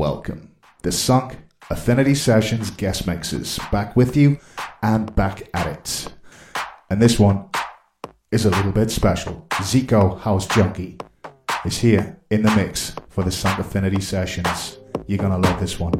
welcome. The Sunk Affinity Sessions guest mixes back with you and back at it. And this one is a little bit special. Zico House Junkie is here in the mix for the Sunk Affinity Sessions. You're gonna love this one.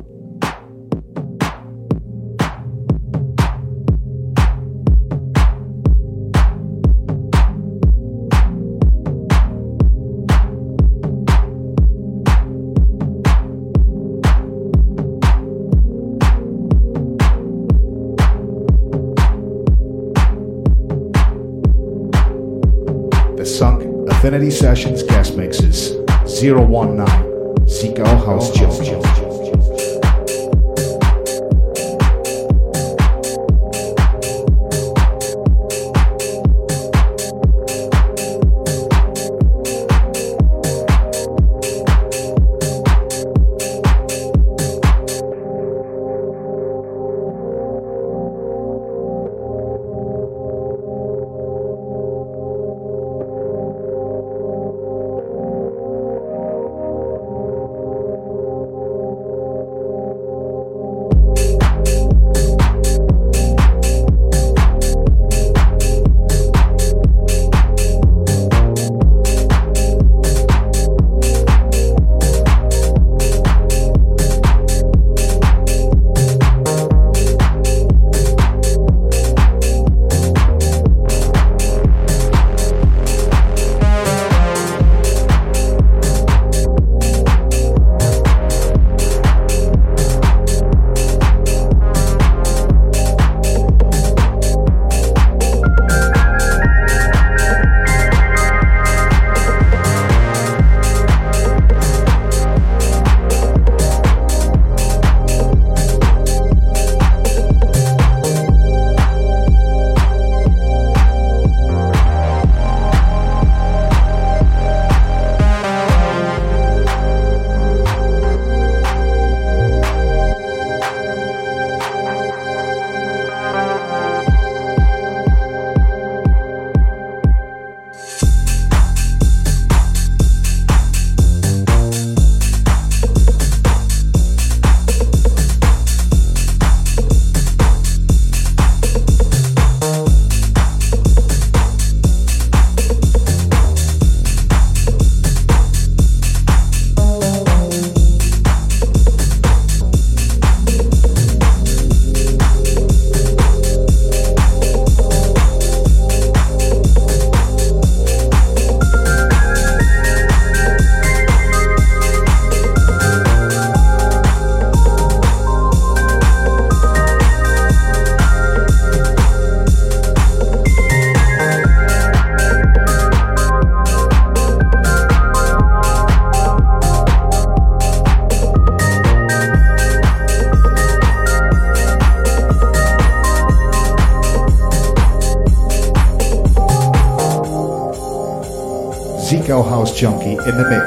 Infinity Sessions guest mixes 019 Zico House Chill. In the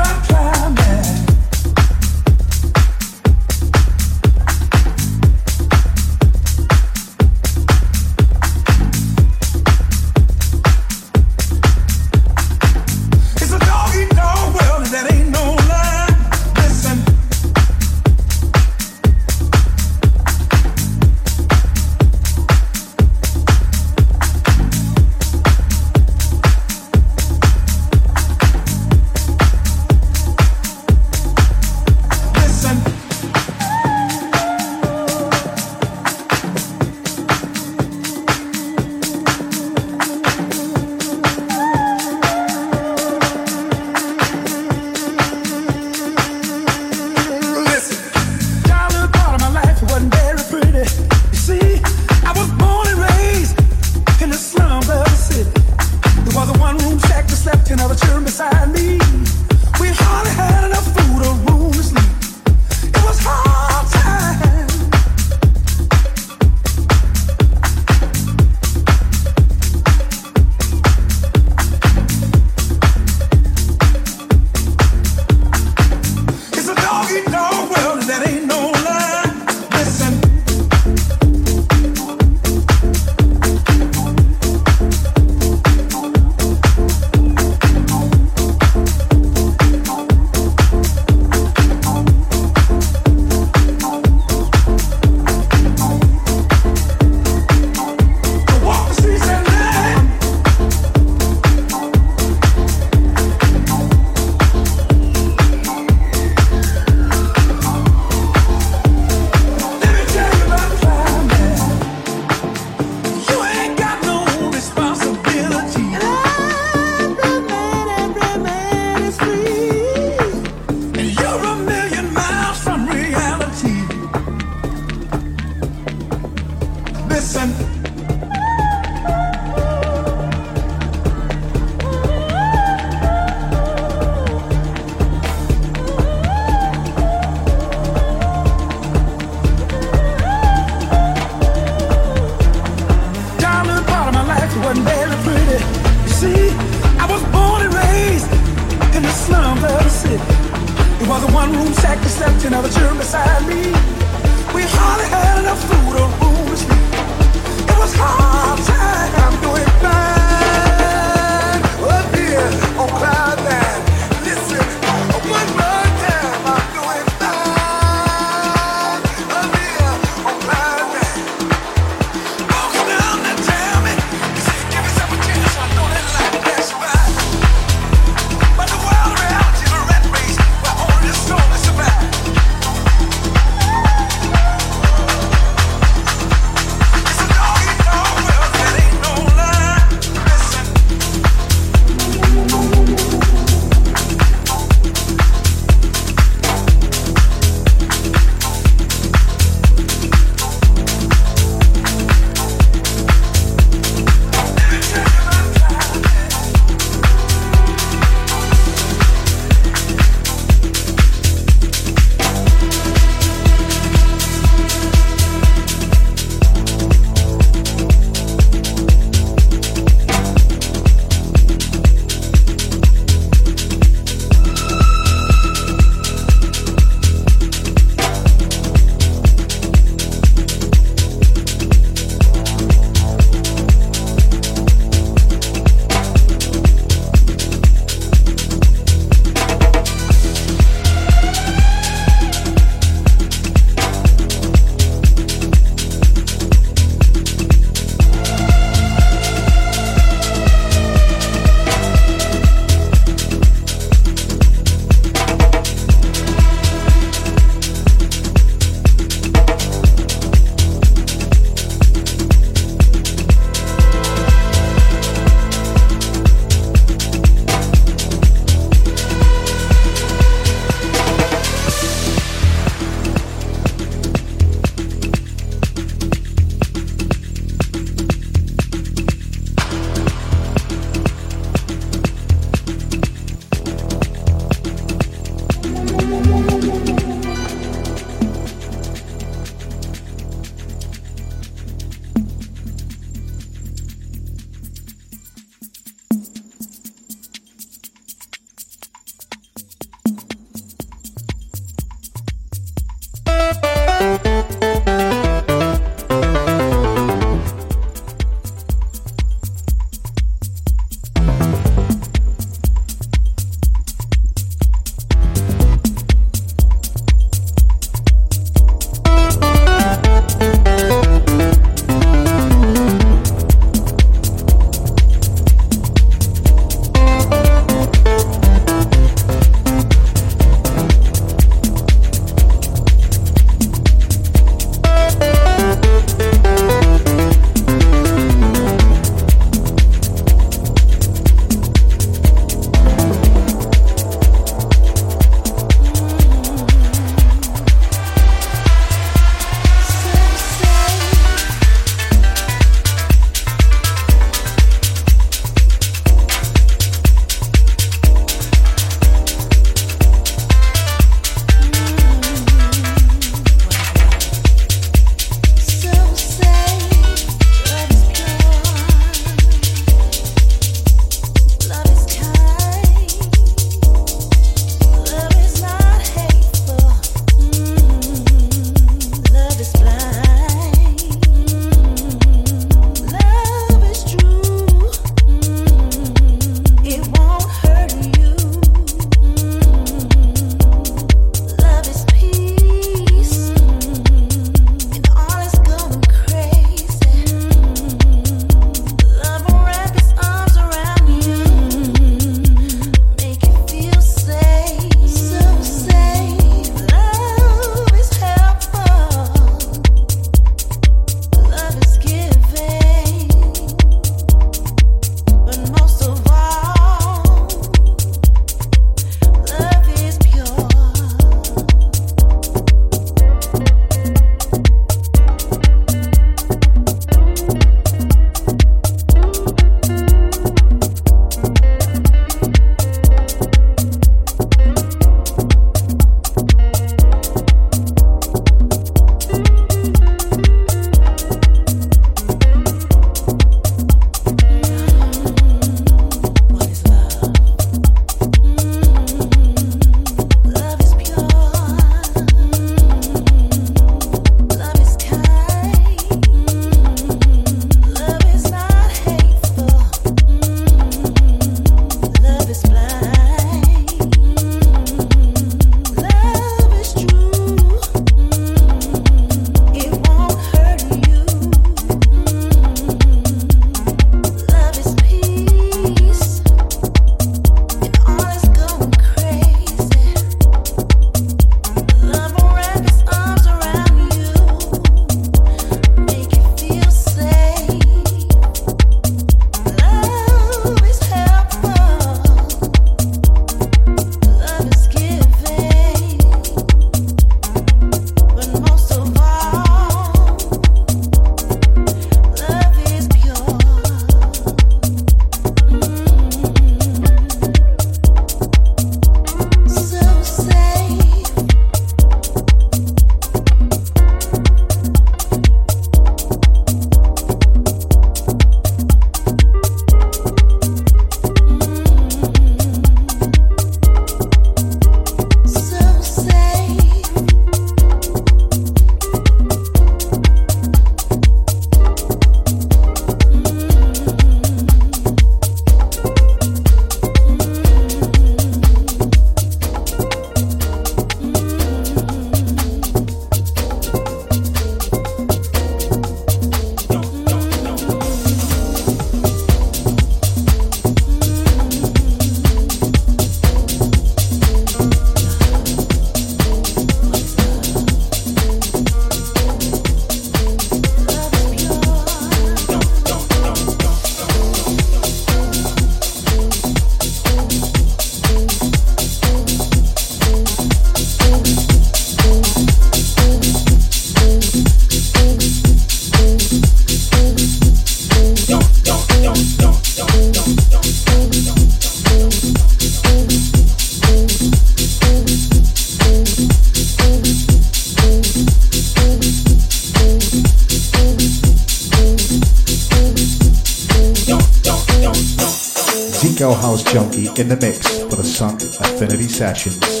Junkie in the mix for the Sunk Affinity Sessions.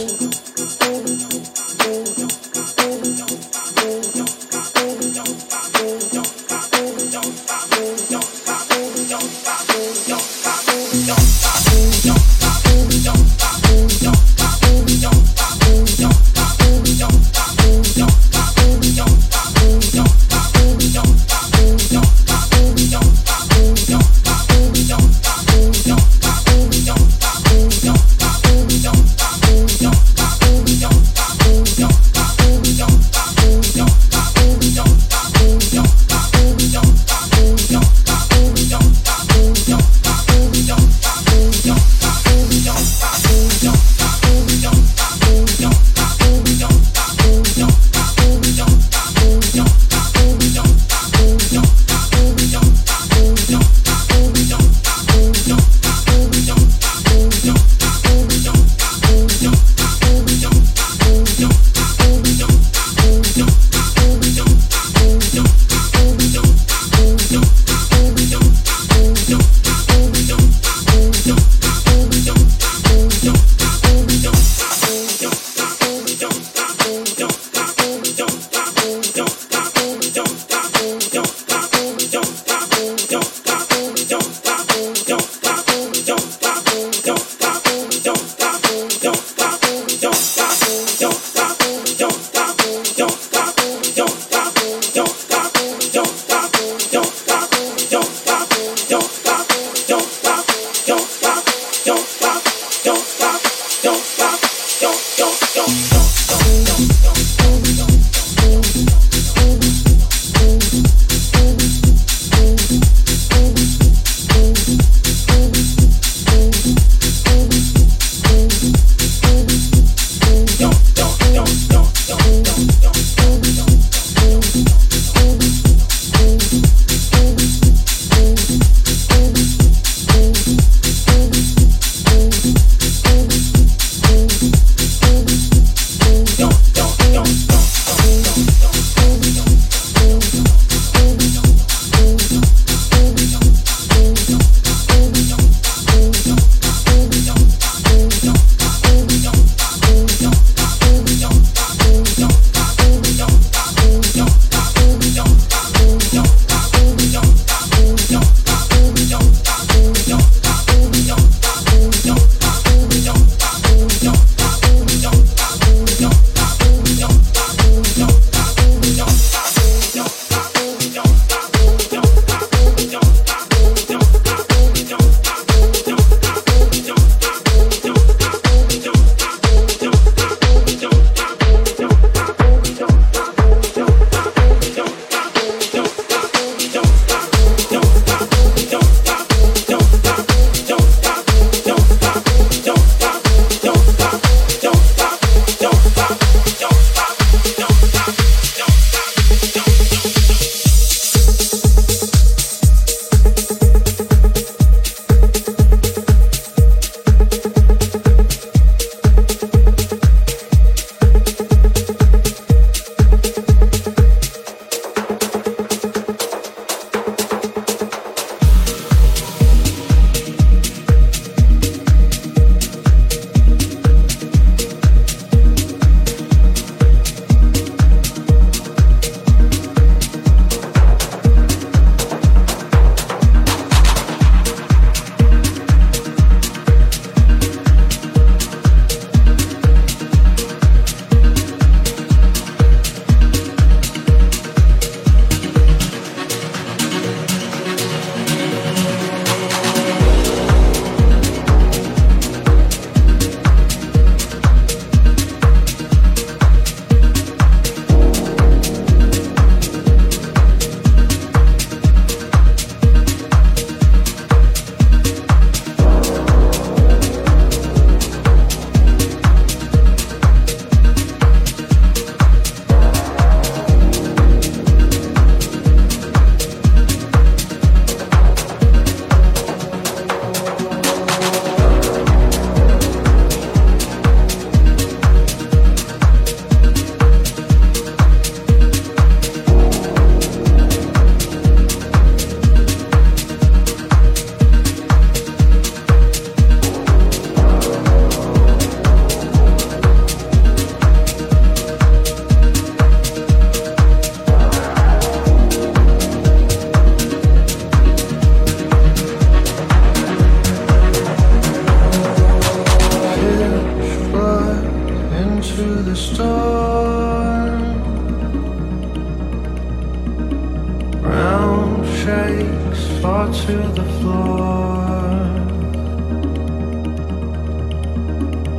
Shakes, fall to the floor.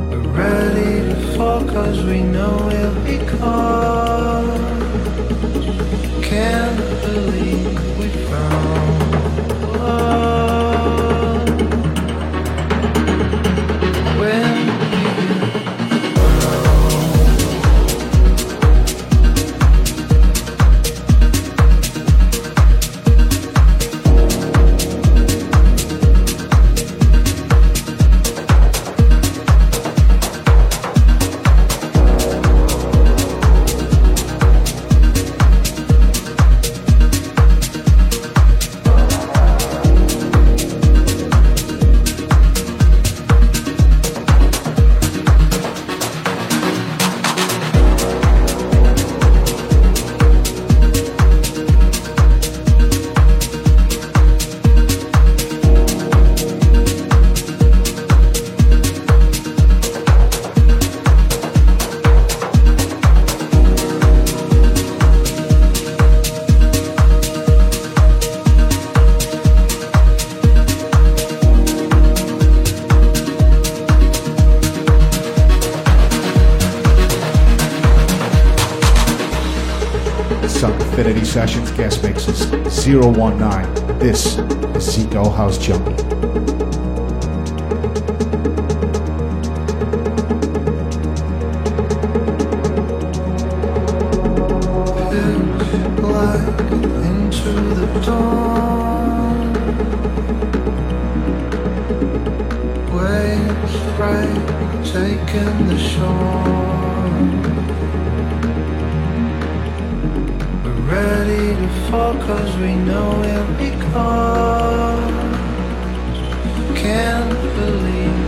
We're ready to fall cause we know we'll be caught. Can't believe 019. This is Zico House Junkie. taking the shore. Fall cause we know we'll be caught. Can't believe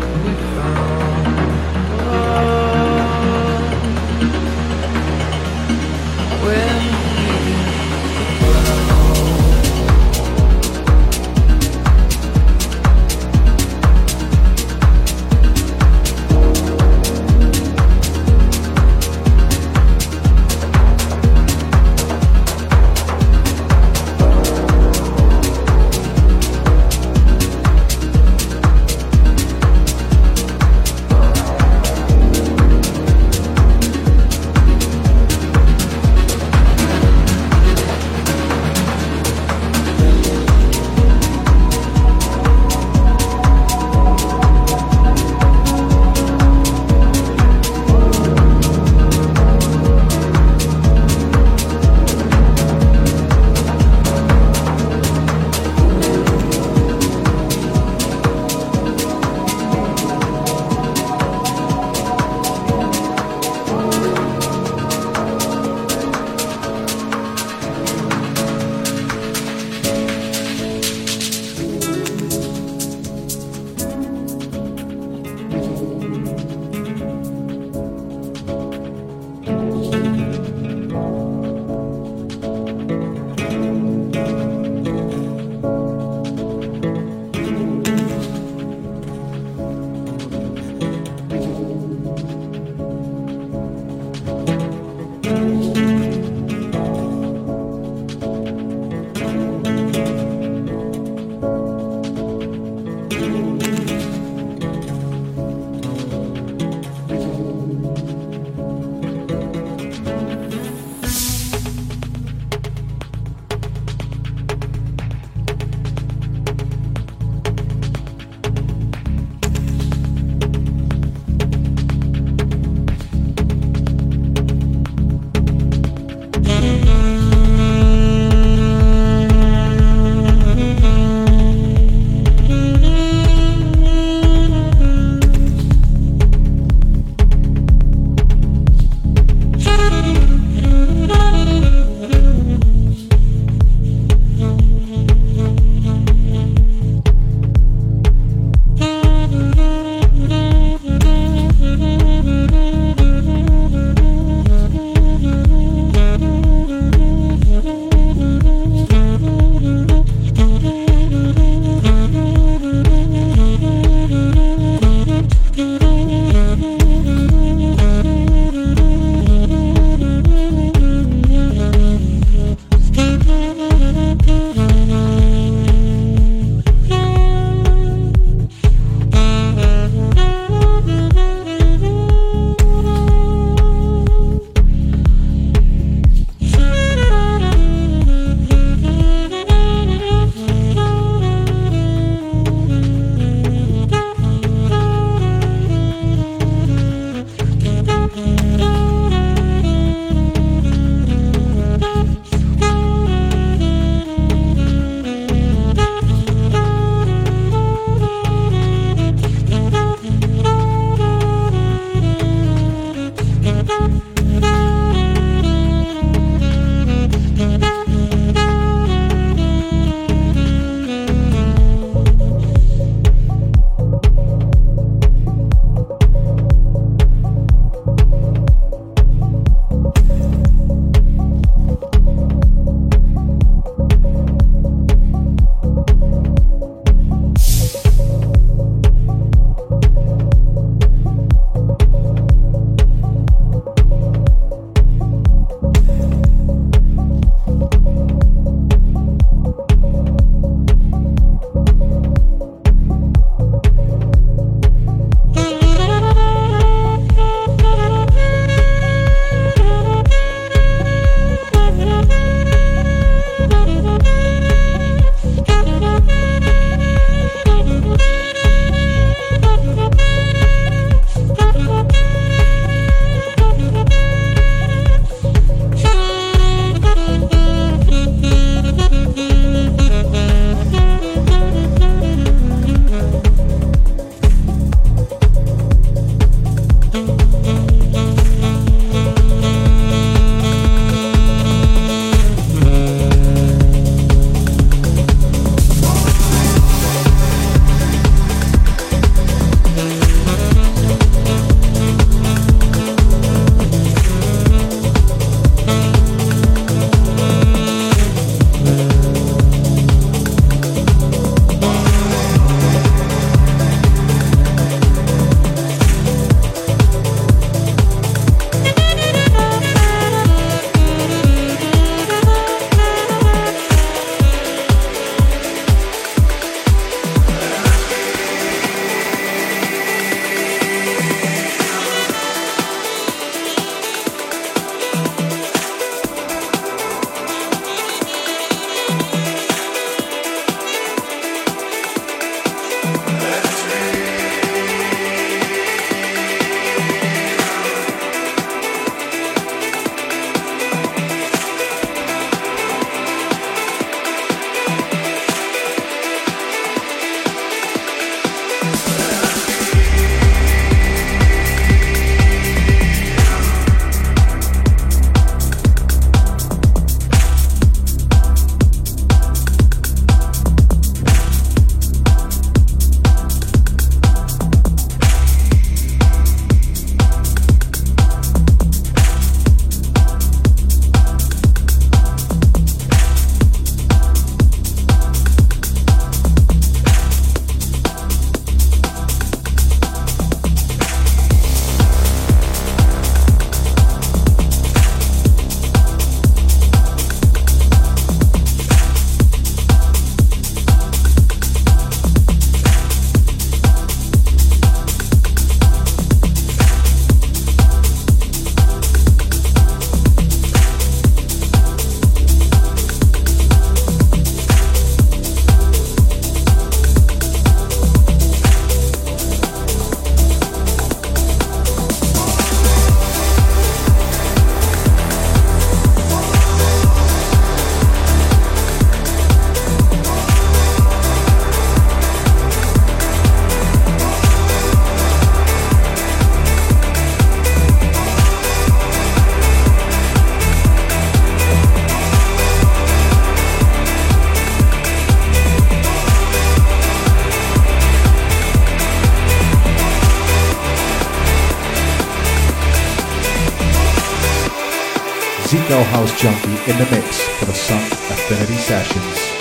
Junkie in the mix for the Sunk Affinity Sessions.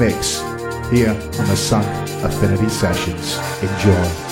Mix here on the Sunk Affinity Sessions. Enjoy.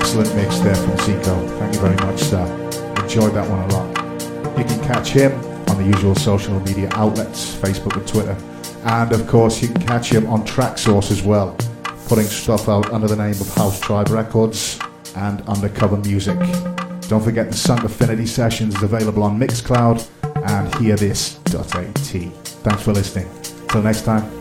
Excellent mix there from Zico. Thank you very much, sir. Enjoyed that one a lot. You can catch him on the usual social media outlets, Facebook and Twitter. And of course, you can catch him on Traxsource as well, putting stuff out under the name of House Tribe Records and Undercover Music. Don't forget the Sunk Affinity Sessions is available on Mixcloud and hearthis.at. Thanks for listening. Till next time.